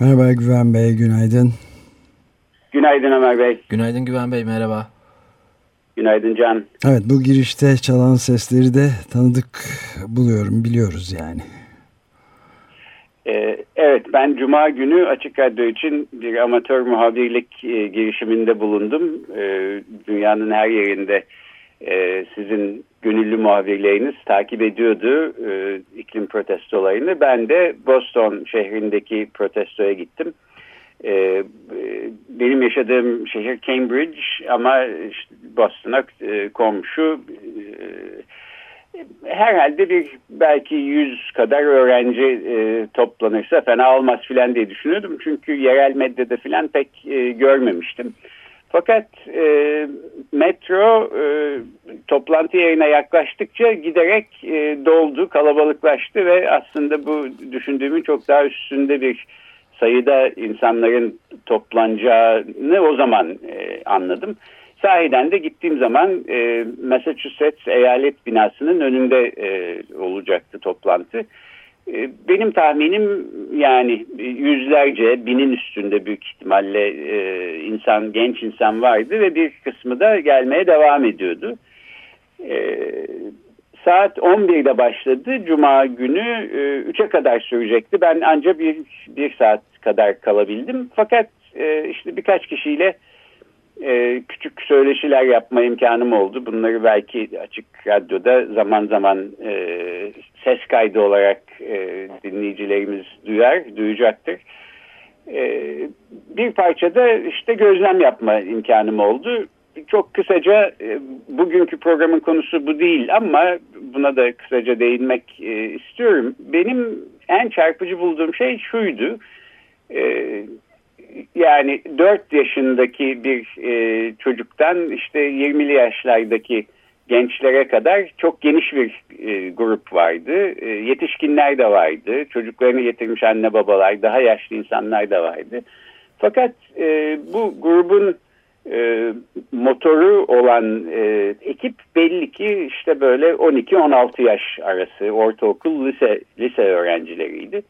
Merhaba Güven Bey, günaydın. Günaydın Ömer Bey. Günaydın Güven Bey, merhaba. Günaydın Can. Evet, bu girişte çalan sesleri de tanıdık buluyorum, biliyoruz yani. Ee, evet, ben Cuma günü Açık Radyo için bir amatör muhabirlik e, girişiminde bulundum. Ee, dünyanın her yerinde e, sizin gönüllü muhabirleriniz takip ediyordu e, iklim protestolarını. Ben de Boston şehrindeki protestoya gittim. E, benim yaşadığım şehir Cambridge ama Boston'a komşu herhalde bir belki yüz kadar öğrenci e, toplanırsa fena olmaz filan diye düşünüyordum. Çünkü yerel medyada filan pek e, görmemiştim. Fakat e, metro e, toplantı yerine yaklaştıkça giderek e, doldu, kalabalıklaştı ve aslında bu düşündüğümün çok daha üstünde bir sayıda insanların toplanacağını o zaman e, anladım. Sahiden de gittiğim zaman e, Massachusetts eyalet binasının önünde e, olacaktı toplantı. E, benim tahminim yani yüzlerce, binin üstünde büyük ihtimalle e, insan, genç insan vardı ve bir kısmı da gelmeye devam ediyordu. E, saat 11'de başladı. Cuma günü e, 3'e kadar sürecekti. Ben ancak bir, bir saat kadar kalabildim. Fakat e, işte birkaç kişiyle e, küçük söyleşiler yapma imkanım oldu. Bunları belki açık radyoda zaman zaman e, ses kaydı olarak e, dinleyicilerimiz duyar, duyacaktır. E, bir parçada işte gözlem yapma imkanım oldu. Çok kısaca e, bugünkü programın konusu bu değil ama buna da kısaca değinmek e, istiyorum. Benim en çarpıcı bulduğum şey şuydu. E, yani 4 yaşındaki bir e, çocuktan işte 20'li yaşlardaki gençlere kadar çok geniş bir e, grup vardı. E, yetişkinler de vardı. Çocuklarını getirmiş anne babalar, daha yaşlı insanlar da vardı. Fakat e, bu grubun e, motoru olan e, ekip belli ki işte böyle 12-16 yaş arası ortaokul, lise, lise öğrencileriydi. E,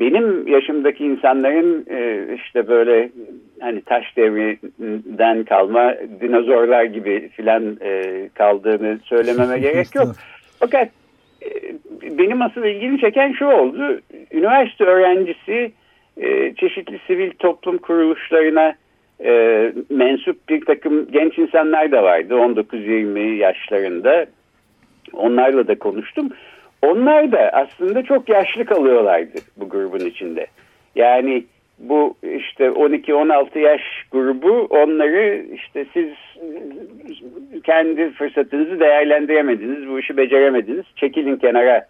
benim yaşımdaki insanların e, işte böyle hani taş devrinden kalma dinozorlar gibi filan e, kaldığını söylememe gerek yok. Fakat benim asıl ilgimi çeken şu oldu. Üniversite öğrencisi çeşitli sivil toplum kuruluşlarına mensup bir takım genç insanlar da vardı 19-20 yaşlarında. Onlarla da konuştum. Onlar da aslında çok yaşlı kalıyorlardı bu grubun içinde. Yani bu işte 12-16 yaş grubu onları işte siz kendi fırsatınızı değerlendiremediniz, bu işi beceremediniz, çekilin kenara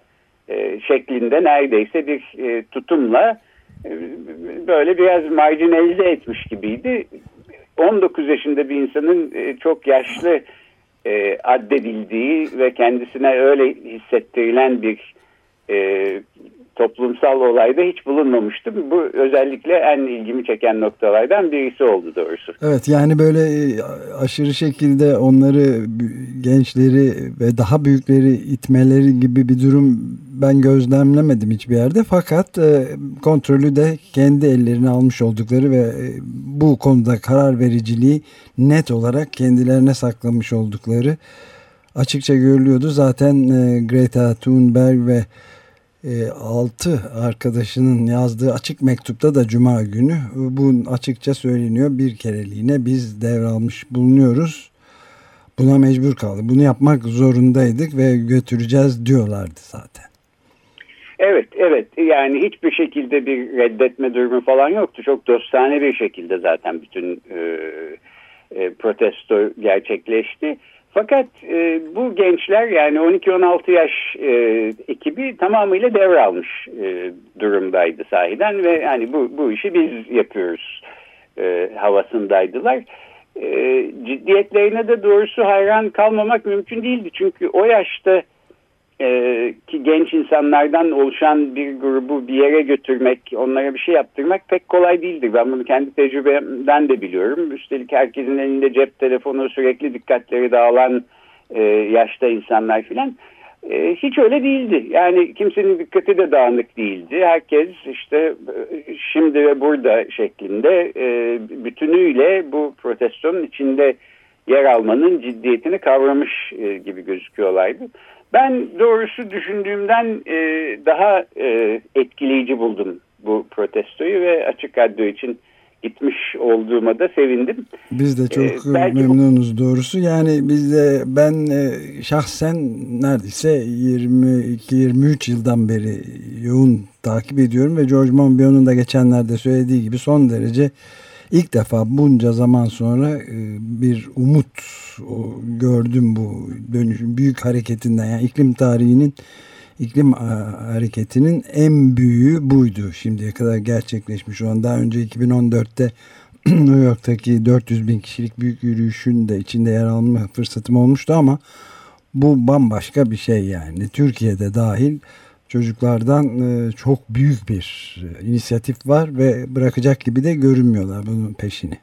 e, şeklinde neredeyse bir e, tutumla e, böyle biraz marjinalize etmiş gibiydi. 19 yaşında bir insanın çok yaşlı e, addedildiği ve kendisine öyle hissettirilen bir e, toplumsal olayda hiç bulunmamıştım. Bu özellikle en ilgimi çeken noktalardan birisi oldu doğrusu. Evet yani böyle e, aşırı şekilde onları gençleri ve daha büyükleri itmeleri gibi bir durum ben gözlemlemedim hiçbir yerde. Fakat e, kontrolü de kendi ellerine almış oldukları ve e, bu konuda karar vericiliği net olarak kendilerine saklamış oldukları açıkça görülüyordu. Zaten Greta Thunberg ve e, 6 arkadaşının yazdığı açık mektupta da Cuma günü bu açıkça söyleniyor. Bir kereliğine biz devralmış bulunuyoruz. Buna mecbur kaldı. Bunu yapmak zorundaydık ve götüreceğiz diyorlardı zaten. Evet, evet. Yani hiçbir şekilde bir reddetme durumu falan yoktu. Çok dostane bir şekilde zaten bütün e, e, protesto gerçekleşti. Fakat e, bu gençler yani 12-16 yaş e, ekibi tamamıyla devralmış e, durumdaydı sahiden ve yani bu, bu işi biz yapıyoruz e, havasındaydılar. E, ciddiyetlerine de doğrusu hayran kalmamak mümkün değildi. Çünkü o yaşta e, ki genç insanlardan oluşan bir grubu bir yere götürmek, onlara bir şey yaptırmak pek kolay değildir. Ben bunu kendi tecrübemden de biliyorum. Üstelik herkesin elinde cep telefonu sürekli dikkatleri dağılan e, yaşta insanlar filan. E, hiç öyle değildi. Yani kimsenin dikkati de dağınık değildi. Herkes işte e, şimdi ve burada şeklinde e, bütünüyle bu protestonun içinde yer almanın ciddiyetini kavramış e, gibi gözüküyorlardı. Ben doğrusu düşündüğümden e, daha e, etkileyici buldum bu protestoyu ve Açık Radyo için gitmiş olduğuma da sevindim. Biz de çok ee, memnunuz bu... doğrusu. Yani biz de ben e, şahsen neredeyse 22-23 yıldan beri yoğun takip ediyorum ve George Monbiot'un da geçenlerde söylediği gibi son derece ilk defa bunca zaman sonra e, bir umut gördüm bu dönüşüm büyük hareketinden yani iklim tarihinin iklim hareketinin en büyüğü buydu şimdiye kadar gerçekleşmiş olan. Daha önce 2014'te New York'taki 400 bin kişilik büyük yürüyüşün de içinde yer alma fırsatım olmuştu ama bu bambaşka bir şey yani. Türkiye'de dahil çocuklardan e, çok büyük bir e, inisiyatif var ve bırakacak gibi de görünmüyorlar bunun peşini.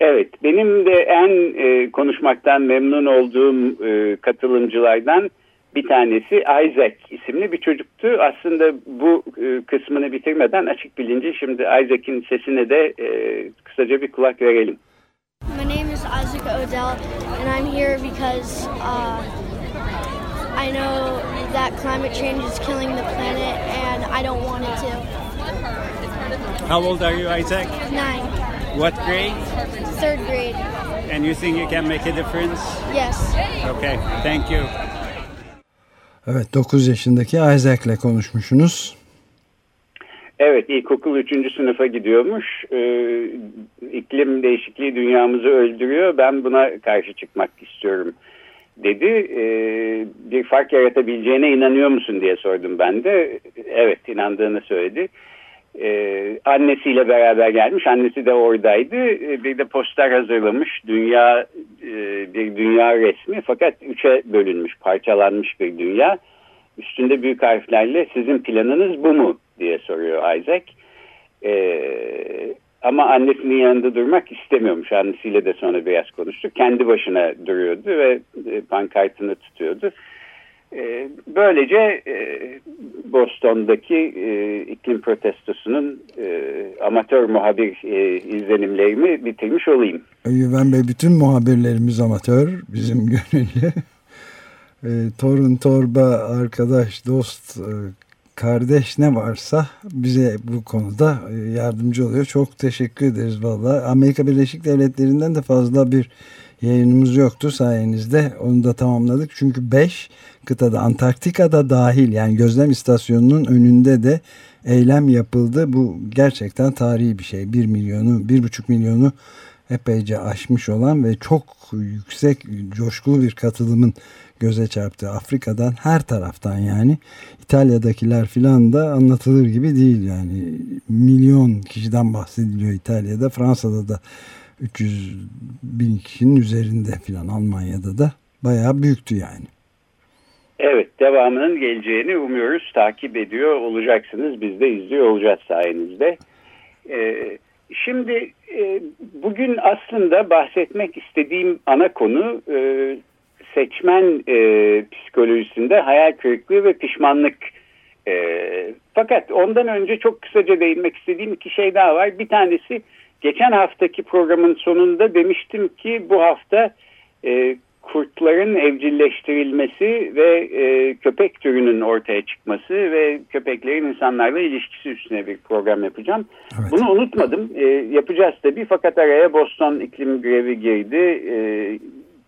Evet, benim de en e, konuşmaktan memnun olduğum e, katılımcılardan bir tanesi Isaac isimli bir çocuktu. Aslında bu e, kısmını bitirmeden açık bilinci şimdi Isaac'in sesine de e, kısaca bir kulak verelim. My name is Isaac Odell and I'm here because uh, I know that climate change is killing the planet and I don't want it to. How old are you, Isaac? Nine. What grade? Third grade. And you think you can make a difference? Yes. Okay, thank you. Evet 9 yaşındaki Isaac'le konuşmuşsunuz. Evet ilkokul 3. sınıfa gidiyormuş. Ee, iklim değişikliği dünyamızı öldürüyor. Ben buna karşı çıkmak istiyorum dedi. Ee, bir fark yaratabileceğine inanıyor musun diye sordum ben de. Evet inandığını söyledi. Ee, annesiyle beraber gelmiş. Annesi de oradaydı. Ee, bir de poster hazırlamış. Dünya e, bir dünya resmi fakat üçe bölünmüş, parçalanmış bir dünya. Üstünde büyük harflerle sizin planınız bu mu diye soruyor Isaac. Ee, ama annesinin yanında durmak istemiyormuş. Annesiyle de sonra biraz konuştu. Kendi başına duruyordu ve e, pankartını tutuyordu. E, böylece e, Boston'daki iklim protestosunun amatör muhabir izlenimlerimi bitirmiş olayım. Güven Bey bütün muhabirlerimiz amatör bizim gönüllü. torun, torba, arkadaş, dost, kardeş ne varsa bize bu konuda e, yardımcı oluyor. Çok teşekkür ederiz valla. Amerika Birleşik Devletleri'nden de fazla bir yayınımız yoktu sayenizde. Onu da tamamladık. Çünkü 5 kıtada Antarktika'da dahil yani gözlem istasyonunun önünde de eylem yapıldı. Bu gerçekten tarihi bir şey. 1 milyonu, 1,5 milyonu epeyce aşmış olan ve çok yüksek coşkulu bir katılımın göze çarptı. Afrika'dan her taraftan yani İtalya'dakiler filan da anlatılır gibi değil yani milyon kişiden bahsediliyor İtalya'da Fransa'da da 300 bin kişinin üzerinde filan Almanya'da da bayağı büyüktü yani. Evet devamının geleceğini umuyoruz takip ediyor olacaksınız biz de izliyor olacağız sayenizde. Ee, şimdi e, bugün aslında bahsetmek istediğim ana konu e, seçmen e, psikolojisinde hayal kırıklığı ve pişmanlık. E, fakat ondan önce çok kısaca değinmek istediğim iki şey daha var. Bir tanesi geçen haftaki programın sonunda demiştim ki bu hafta e, kurtların evcilleştirilmesi ve e, köpek türünün ortaya çıkması ve köpeklerin insanlarla ilişkisi üstüne bir program yapacağım. Evet. Bunu unutmadım. E, yapacağız tabii fakat araya Boston iklim grevi girdi. E,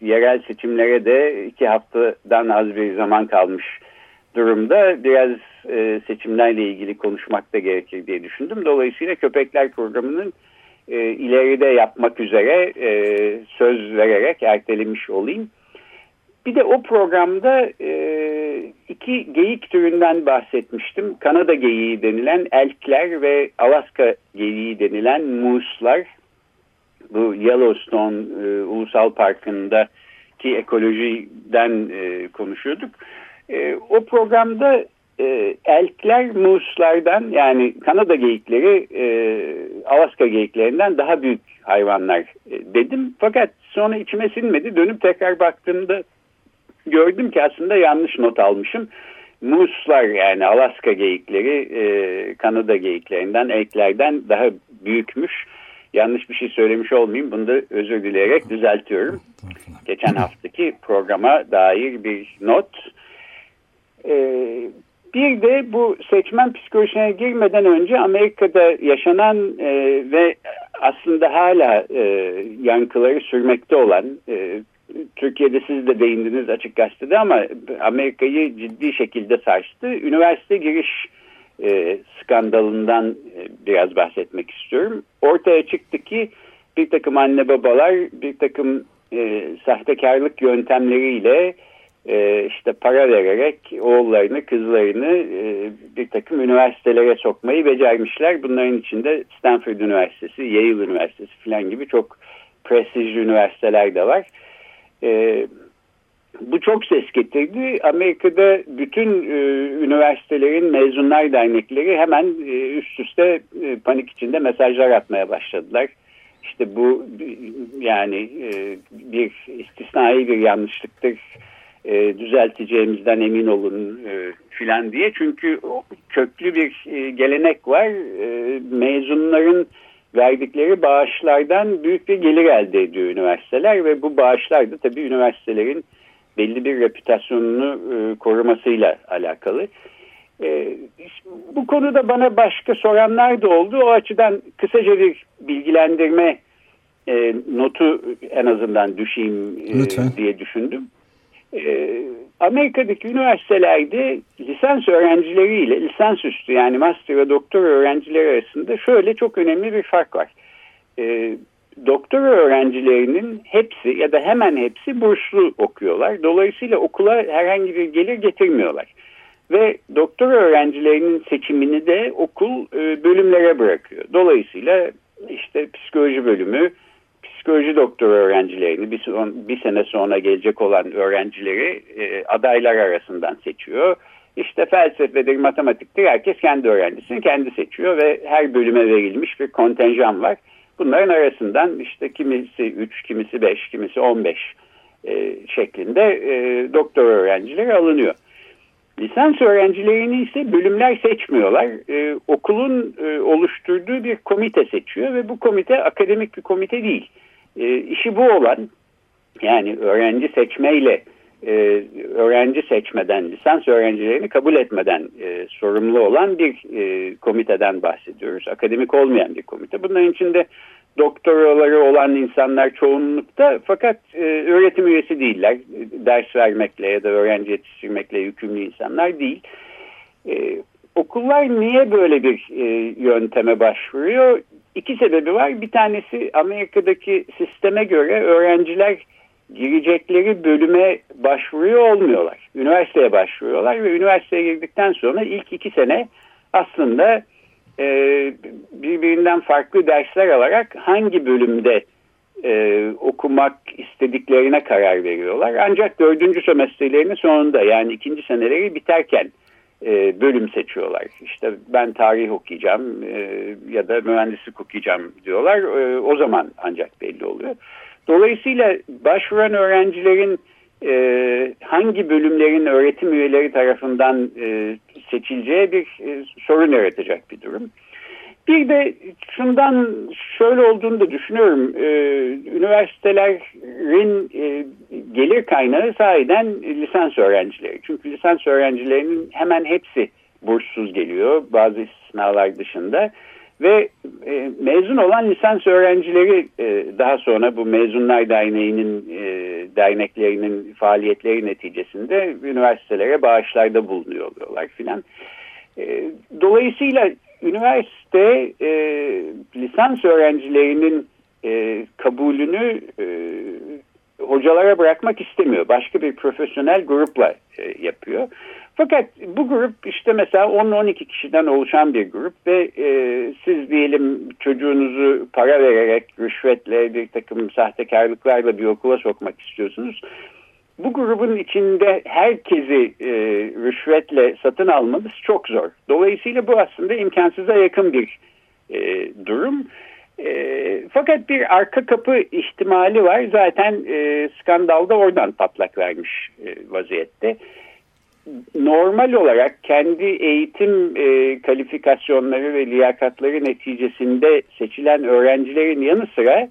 yerel seçimlere de iki haftadan az bir zaman kalmış durumda. Biraz e, seçimlerle ilgili konuşmak da gerekir diye düşündüm. Dolayısıyla köpekler programının e, ileride yapmak üzere e, söz vererek ertelemiş olayım. Bir de o programda e, iki geyik türünden bahsetmiştim. Kanada geyiği denilen elkler ve Alaska geyiği denilen mooslar. Bu Yellowstone e, Ulusal Parkı'nda ki ekolojiden e, konuşuyorduk. E, o programda e, elkler muslardan yani Kanada geyikleri e, Alaska geyiklerinden daha büyük hayvanlar e, dedim. Fakat sonra içime sinmedi. Dönüp tekrar baktığımda gördüm ki aslında yanlış not almışım. Muslar yani Alaska geyikleri e, Kanada geyiklerinden, elklerden daha büyükmüş. Yanlış bir şey söylemiş olmayayım. Bunu da özür dileyerek düzeltiyorum. Geçen haftaki programa dair bir not. Ee, bir de bu seçmen psikolojisine girmeden önce Amerika'da yaşanan e, ve aslında hala e, yankıları sürmekte olan e, Türkiye'de siz de değindiniz açık gazetede ama Amerika'yı ciddi şekilde sarstı. Üniversite giriş e, skandalından e, biraz bahsetmek istiyorum. Ortaya çıktı ki bir takım anne babalar bir takım e, sahtekarlık yöntemleriyle e, işte para vererek oğullarını, kızlarını e, bir takım üniversitelere sokmayı becermişler. Bunların içinde Stanford Üniversitesi, Yale Üniversitesi falan gibi çok prestijli üniversiteler de var. E, bu çok ses getirdi. Amerika'da bütün e, üniversitelerin mezunlar dernekleri hemen e, üst üste e, panik içinde mesajlar atmaya başladılar. İşte bu yani e, bir istisnai bir yanlışlıktır e, düzelteceğimizden emin olun e, filan diye. Çünkü köklü bir e, gelenek var. E, mezunların verdikleri bağışlardan büyük bir gelir elde ediyor üniversiteler ve bu bağışlar da tabii üniversitelerin belli bir reputasyonunu e, korumasıyla alakalı. E, bu konuda bana başka soranlar da oldu. O açıdan kısaca bir bilgilendirme e, notu en azından düşeyim e, diye düşündüm. Ee, Amerika'daki üniversitelerde lisans öğrencileriyle lisansüstü yani master ve doktor öğrencileri arasında şöyle çok önemli bir fark var. E, doktor öğrencilerinin hepsi ya da hemen hepsi burslu okuyorlar. Dolayısıyla okula herhangi bir gelir getirmiyorlar. Ve doktor öğrencilerinin seçimini de okul e, bölümlere bırakıyor. Dolayısıyla işte psikoloji bölümü, psikoloji doktor öğrencilerini bir, son, bir sene sonra gelecek olan öğrencileri e, adaylar arasından seçiyor. İşte felsefedir, matematiktir herkes kendi öğrencisini kendi seçiyor ve her bölüme verilmiş bir kontenjan var. Bunların arasından işte kimisi 3, kimisi 5, kimisi 15 e, şeklinde e, doktor öğrencileri alınıyor. Lisans öğrencilerini ise bölümler seçmiyorlar. Ee, okulun e, oluşturduğu bir komite seçiyor ve bu komite akademik bir komite değil e, işi bu olan yani öğrenci seçmeyle e, öğrenci seçmeden lisans öğrencilerini kabul etmeden e, sorumlu olan bir e, komiteden bahsediyoruz. Akademik olmayan bir komite. Bunların içinde doktoraları olan insanlar çoğunlukta fakat e, öğretim üyesi değiller. Ders vermekle ya da öğrenci yetiştirmekle yükümlü insanlar değil. E, okullar niye böyle bir e, yönteme başvuruyor? İki sebebi var. Bir tanesi Amerika'daki sisteme göre öğrenciler girecekleri bölüme başvuruyor olmuyorlar. Üniversiteye başvuruyorlar ve üniversiteye girdikten sonra ilk iki sene aslında e, birbirinden farklı dersler alarak hangi bölümde e, okumak istediklerine karar veriyorlar. Ancak dördüncü semestrlerinin sonunda yani ikinci seneleri biterken e, bölüm seçiyorlar. İşte ben tarih okuyacağım e, ya da mühendislik okuyacağım diyorlar. E, o zaman ancak belli oluyor. Dolayısıyla başvuran öğrencilerin e, hangi bölümlerin öğretim üyeleri tarafından e, seçileceği bir e, sorun yaratacak bir durum. Bir de şundan şöyle olduğunu da düşünüyorum. Ee, üniversitelerin e, gelir kaynağı sahiden lisans öğrencileri. Çünkü lisans öğrencilerinin hemen hepsi burssuz geliyor bazı istisnalar dışında. Ve e, mezun olan lisans öğrencileri e, daha sonra bu Mezunlar Derneği'nin e, derneklerinin faaliyetleri neticesinde üniversitelere bağışlarda bulunuyorlar filan. E, dolayısıyla üniversite e, lisans öğrencilerinin e, kabulünü e, hocalara bırakmak istemiyor. Başka bir profesyonel grupla e, yapıyor. Fakat bu grup işte mesela 10-12 kişiden oluşan bir grup ve e, siz diyelim çocuğunuzu para vererek rüşvetle bir takım sahtekarlıklarla bir okula sokmak istiyorsunuz. Bu grubun içinde herkesi e, rüşvetle satın almanız çok zor. Dolayısıyla bu aslında imkansıza yakın bir e, durum. E, fakat bir arka kapı ihtimali var. Zaten e, skandalda oradan patlak vermiş e, vaziyette normal olarak kendi eğitim e, kalifikasyonları ve liyakatları neticesinde seçilen öğrencilerin yanı sıra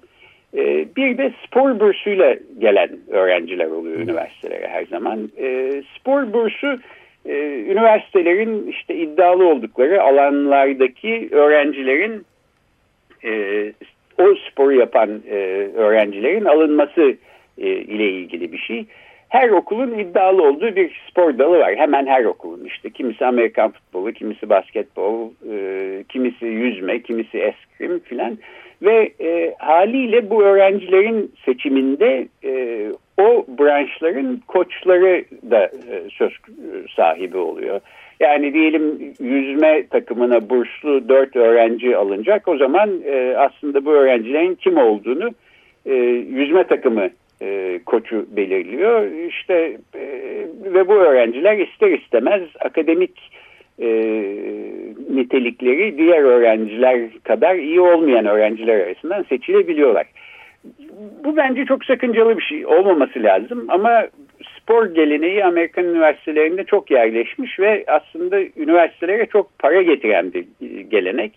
e, bir de spor bursuyla gelen öğrenciler oluyor üniversitelere her zaman. E, spor bursu e, üniversitelerin işte iddialı oldukları alanlardaki öğrencilerin e, o sporu yapan e, öğrencilerin alınması e, ile ilgili bir şey her okulun iddialı olduğu bir spor dalı var. Hemen her okulun işte. Kimisi Amerikan futbolu, kimisi basketbol, e, kimisi yüzme, kimisi eskrim filan. Ve e, haliyle bu öğrencilerin seçiminde e, o branşların koçları da e, söz sahibi oluyor. Yani diyelim yüzme takımına burslu dört öğrenci alınacak. O zaman e, aslında bu öğrencilerin kim olduğunu e, yüzme takımı e, koçu belirliyor. İşte e, ve bu öğrenciler ister istemez akademik e, nitelikleri diğer öğrenciler kadar iyi olmayan öğrenciler arasından seçilebiliyorlar. Bu bence çok sakıncalı bir şey olmaması lazım ama spor geleneği Amerikan üniversitelerinde çok yerleşmiş ve aslında üniversitelere çok para getiren bir gelenek.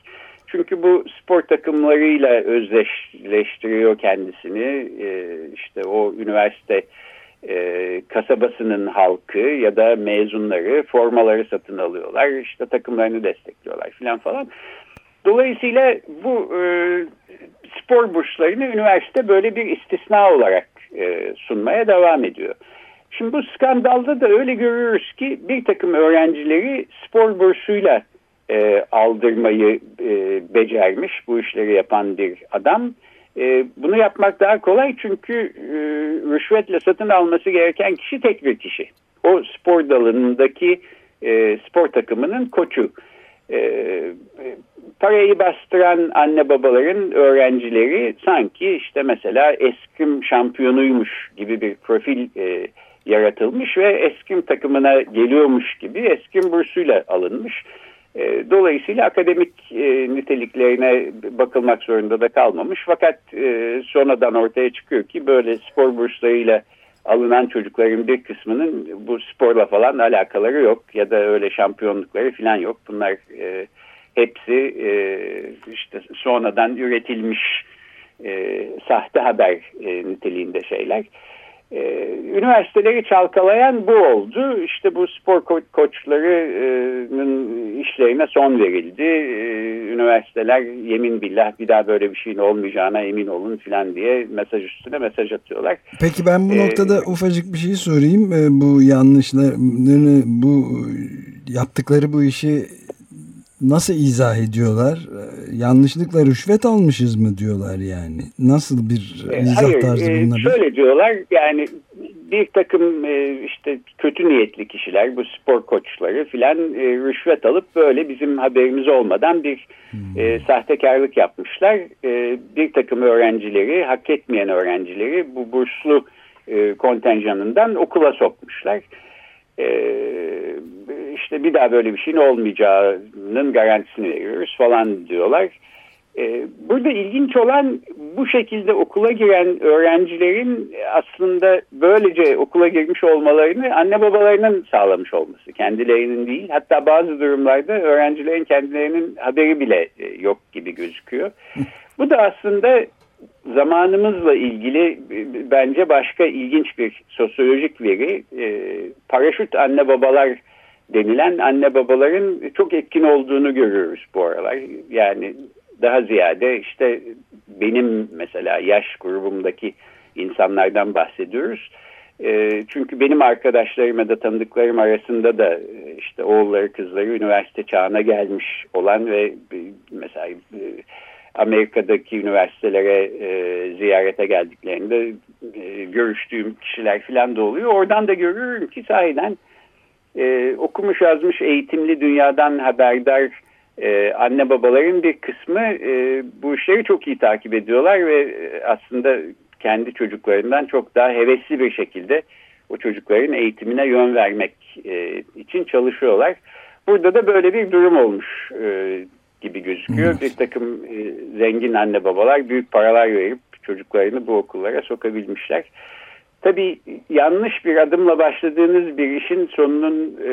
Çünkü bu spor takımlarıyla özdeşleştiriyor kendisini. E, işte o üniversite e, kasabasının halkı ya da mezunları formaları satın alıyorlar. İşte takımlarını destekliyorlar filan falan. Dolayısıyla bu e, spor burslarını üniversite böyle bir istisna olarak e, sunmaya devam ediyor. Şimdi bu skandalda da öyle görüyoruz ki bir takım öğrencileri spor bursuyla e, aldırmayı e, becermiş bu işleri yapan bir adam. E, bunu yapmak daha kolay çünkü e, rüşvetle satın alması gereken kişi tek bir kişi. O spor dalındaki e, spor takımının koçu. E, parayı bastıran anne babaların öğrencileri sanki işte mesela eskrim şampiyonuymuş gibi bir profil e, yaratılmış ve eskrim takımına geliyormuş gibi eskrim bursuyla alınmış. E, dolayısıyla akademik e, niteliklerine bakılmak zorunda da kalmamış. Fakat e, sonradan ortaya çıkıyor ki böyle spor burslarıyla alınan çocukların bir kısmının bu sporla falan alakaları yok. Ya da öyle şampiyonlukları falan yok. Bunlar hepsi işte sonradan üretilmiş sahte haber niteliğinde şeyler e, üniversiteleri çalkalayan bu oldu. İşte bu spor ko koçlarının işlerine son verildi. E, üniversiteler yemin billah bir daha böyle bir şeyin olmayacağına emin olun filan diye mesaj üstüne mesaj atıyorlar. Peki ben bu ee, noktada ufacık bir şey sorayım. E, bu yanlışlarını, bu yaptıkları bu işi nasıl izah ediyorlar? Ee, yanlışlıkla rüşvet almışız mı diyorlar yani? Nasıl bir e, izah Hayır, tarzı e, bulunabilir? Şöyle diyorlar yani bir takım e, işte kötü niyetli kişiler bu spor koçları filan rüşvet alıp böyle bizim haberimiz olmadan bir hmm. e, sahtekarlık yapmışlar. E, bir takım öğrencileri hak etmeyen öğrencileri bu burslu e, kontenjanından okula sokmuşlar. Ee, işte bir daha böyle bir şeyin olmayacağının garantisini veriyoruz falan diyorlar. E, burada ilginç olan bu şekilde okula giren öğrencilerin aslında böylece okula girmiş olmalarını anne babalarının sağlamış olması. Kendilerinin değil hatta bazı durumlarda öğrencilerin kendilerinin haberi bile e, yok gibi gözüküyor. Bu da aslında zamanımızla ilgili bence başka ilginç bir sosyolojik veri. Paraşüt anne babalar denilen anne babaların çok etkin olduğunu görüyoruz bu aralar. Yani daha ziyade işte benim mesela yaş grubumdaki insanlardan bahsediyoruz. E, çünkü benim arkadaşlarım ya da tanıdıklarım arasında da işte oğulları kızları üniversite çağına gelmiş olan ve mesela e, Amerika'daki üniversitelere e, ziyarete geldiklerinde e, görüştüğüm kişiler falan da oluyor. Oradan da görüyorum ki sahiden e, okumuş yazmış eğitimli dünyadan haberdar e, anne babaların bir kısmı e, bu işleri çok iyi takip ediyorlar ve e, aslında kendi çocuklarından çok daha hevesli bir şekilde o çocukların eğitimine yön vermek e, için çalışıyorlar. Burada da böyle bir durum olmuş e, gibi gözüküyor. Evet. Bir takım e, zengin anne babalar büyük paralar verip çocuklarını bu okullara sokabilmişler. Tabii yanlış bir adımla başladığınız bir işin sonunun e,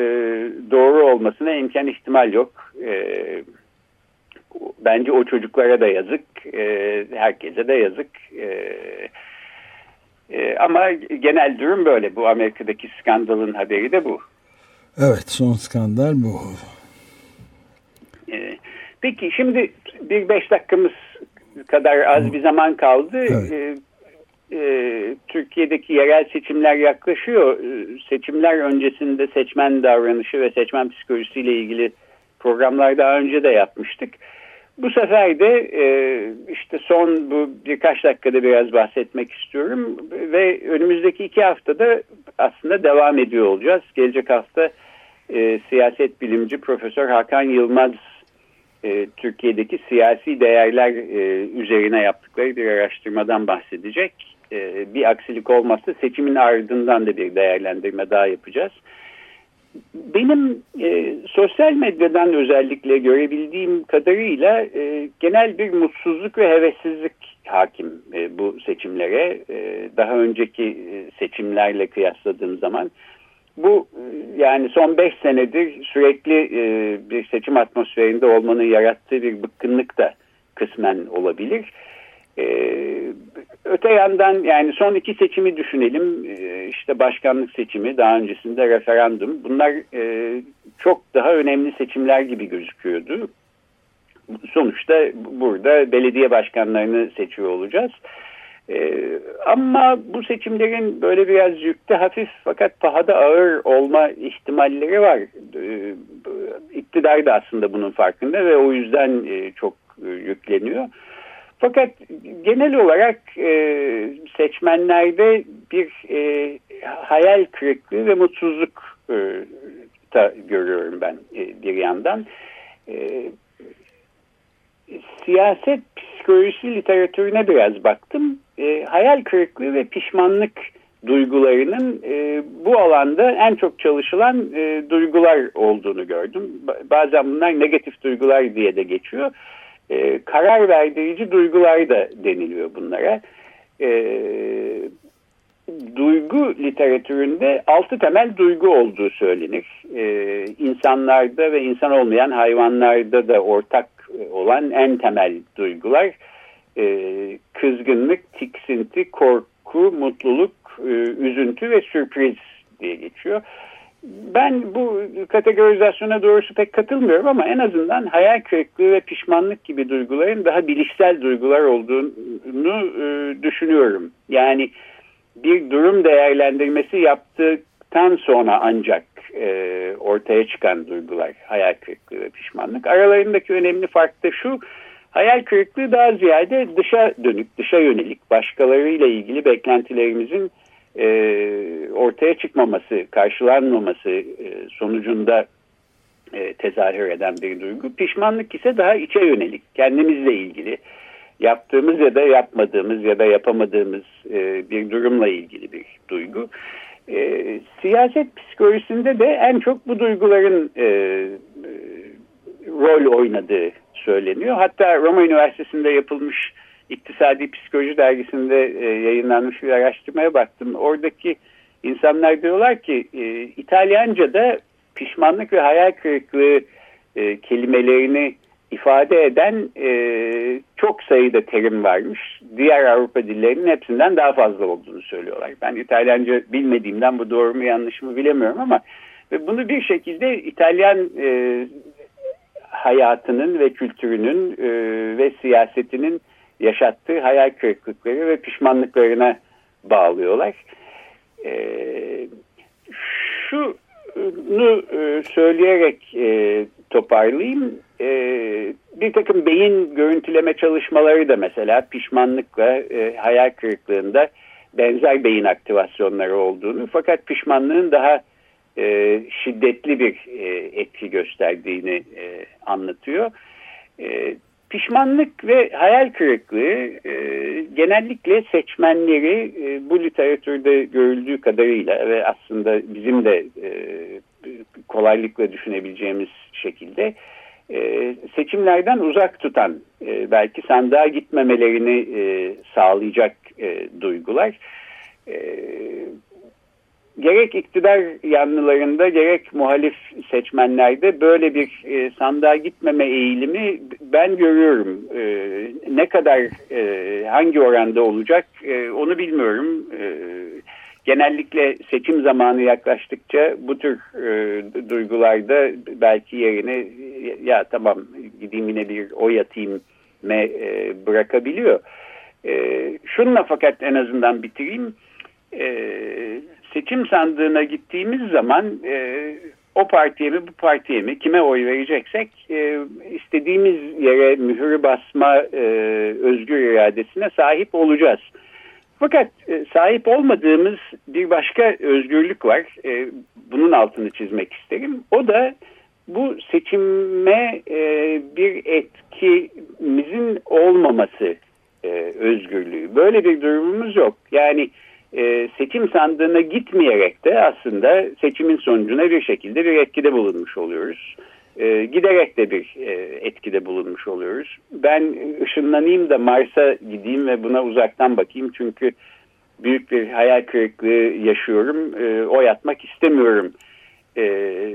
doğru olmasına imkan ihtimal yok. E, bence o çocuklara da yazık, e, herkese de yazık. E, e, ama genel durum böyle. Bu Amerika'daki skandalın haberi de bu. Evet, son skandal bu. E, peki şimdi bir beş dakikamız kadar az bir zaman kaldı. Evet. E, e, Türkiye'deki yerel seçimler yaklaşıyor. E, seçimler öncesinde seçmen davranışı ve seçmen psikolojisiyle ilgili programlar daha önce de yapmıştık. Bu sefer de e, işte son bu birkaç dakikada biraz bahsetmek istiyorum ve önümüzdeki iki haftada aslında devam ediyor olacağız. Gelecek hafta siyaset bilimci Profesör Hakan Yılmaz Türkiye'deki siyasi değerler üzerine yaptıkları bir araştırmadan bahsedecek e, bir aksilik olmazsa seçimin ardından da bir değerlendirme daha yapacağız. Benim e, sosyal medyadan özellikle görebildiğim kadarıyla e, genel bir mutsuzluk ve hevessizlik hakim e, bu seçimlere. E, daha önceki e, seçimlerle kıyasladığım zaman bu e, yani son beş senedir sürekli e, bir seçim atmosferinde olmanın yarattığı bir bıkkınlık da kısmen olabilir. Ee, öte yandan yani son iki seçimi düşünelim. Ee, işte başkanlık seçimi, daha öncesinde referandum. Bunlar e, çok daha önemli seçimler gibi gözüküyordu. Sonuçta burada belediye başkanlarını seçiyor olacağız. Ee, ama bu seçimlerin böyle biraz yükte hafif fakat pahada ağır olma ihtimalleri var. Ee, iktidar da aslında bunun farkında ve o yüzden e, çok e, yükleniyor. Fakat genel olarak e, seçmenlerde bir e, hayal kırıklığı ve mutsuzluk e, da görüyorum ben e, bir yandan. E, siyaset psikolojisi literatürüne biraz baktım. E, hayal kırıklığı ve pişmanlık duygularının e, bu alanda en çok çalışılan e, duygular olduğunu gördüm. Bazen bunlar negatif duygular diye de geçiyor e, karar verdirici duygular da deniliyor bunlara. E, duygu literatüründe altı temel duygu olduğu söylenir. E, insanlarda ve insan olmayan hayvanlarda da ortak olan en temel duygular e, kızgınlık, tiksinti, korku, mutluluk, e, üzüntü ve sürpriz diye geçiyor ben bu kategorizasyona doğrusu pek katılmıyorum ama en azından hayal kırıklığı ve pişmanlık gibi duyguların daha bilişsel duygular olduğunu e, düşünüyorum. Yani bir durum değerlendirmesi yaptıktan sonra ancak e, ortaya çıkan duygular hayal kırıklığı ve pişmanlık. Aralarındaki önemli fark da şu hayal kırıklığı daha ziyade dışa dönük, dışa yönelik başkalarıyla ilgili beklentilerimizin e, ortaya çıkmaması, karşılanmaması e, sonucunda e, tezahür eden bir duygu. Pişmanlık ise daha içe yönelik, kendimizle ilgili yaptığımız ya da yapmadığımız ya da yapamadığımız e, bir durumla ilgili bir duygu. E, siyaset psikolojisinde de en çok bu duyguların e, e, rol oynadığı söyleniyor. Hatta Roma Üniversitesi'nde yapılmış İktisadi Psikoloji dergisinde e, yayınlanmış bir araştırmaya baktım. Oradaki insanlar diyorlar ki e, İtalyanca'da pişmanlık ve hayal kırıklığı e, kelimelerini ifade eden e, çok sayıda terim varmış. Diğer Avrupa dillerinin hepsinden daha fazla olduğunu söylüyorlar. Ben İtalyanca bilmediğimden bu doğru mu yanlış mı bilemiyorum ama ve bunu bir şekilde İtalyan e, hayatının ve kültürünün e, ve siyasetinin yaşattığı hayal kırıklıkları ve pişmanlıklarına bağlıyorlar. E, şunu e, söyleyerek e, toparlayayım. E, bir takım beyin görüntüleme çalışmaları da mesela pişmanlıkla e, hayal kırıklığında benzer beyin aktivasyonları olduğunu fakat pişmanlığın daha e, şiddetli bir e, etki gösterdiğini e, anlatıyor. E, pişmanlık ve hayal kırıklığı e, genellikle seçmenleri e, bu literatürde görüldüğü kadarıyla ve aslında bizim de e, kolaylıkla düşünebileceğimiz şekilde e, seçimlerden uzak tutan e, belki sandığa gitmemelerini e, sağlayacak e, duygular. E, gerek iktidar yanlılarında gerek muhalif seçmenlerde böyle bir e, sandığa gitmeme eğilimi ben görüyorum. E, ne kadar e, hangi oranda olacak e, onu bilmiyorum. E, genellikle seçim zamanı yaklaştıkça bu tür e, duygularda belki yerini ya tamam gideyim yine bir oy atayım me, e, bırakabiliyor. E, şununla fakat en azından bitireyim. E, seçim sandığına gittiğimiz zaman e, o partiye mi bu partiye mi kime oy vereceksek e, istediğimiz yere mühürü basma e, özgür iradesine sahip olacağız. Fakat e, sahip olmadığımız bir başka özgürlük var. E, bunun altını çizmek isterim. O da bu seçime e, bir etkimizin olmaması e, özgürlüğü. Böyle bir durumumuz yok. Yani seçim sandığına gitmeyerek de aslında seçimin sonucuna bir şekilde bir etkide bulunmuş oluyoruz. E, giderek de bir e, etkide bulunmuş oluyoruz. Ben ışınlanayım da Mars'a gideyim ve buna uzaktan bakayım çünkü büyük bir hayal kırıklığı yaşıyorum. E, oy atmak istemiyorum. E,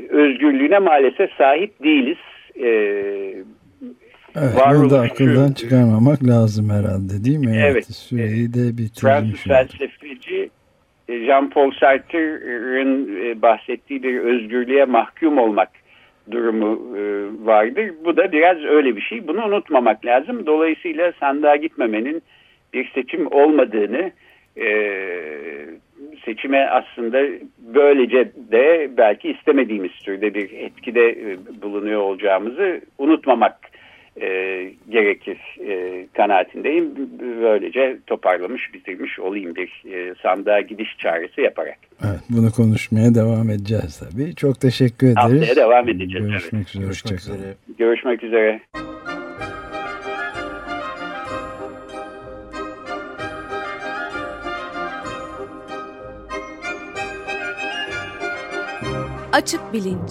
özgürlüğüne maalesef sahip değiliz. E, Evet, bunu da akıldan çıkarmamak lazım herhalde değil mi? Evet. Süreyi de bitirmiş. Fransız e, Jean-Paul Sartre'ın e, bahsettiği bir özgürlüğe mahkum olmak durumu e, vardır. Bu da biraz öyle bir şey. Bunu unutmamak lazım. Dolayısıyla sandığa gitmemenin bir seçim olmadığını seçime aslında böylece de belki istemediğimiz türde bir etkide bulunuyor olacağımızı unutmamak e, gerekir e, kanaatindeyim. Böylece toparlamış bitirmiş olayım bir e, sandığa gidiş çağrısı yaparak. Evet, bunu konuşmaya devam edeceğiz tabii. Çok teşekkür ederiz. Haftaya devam edeceğiz. Görüşmek evet. üzere. Görüşmek üzere. Görüşmek üzere. Açık Bilinç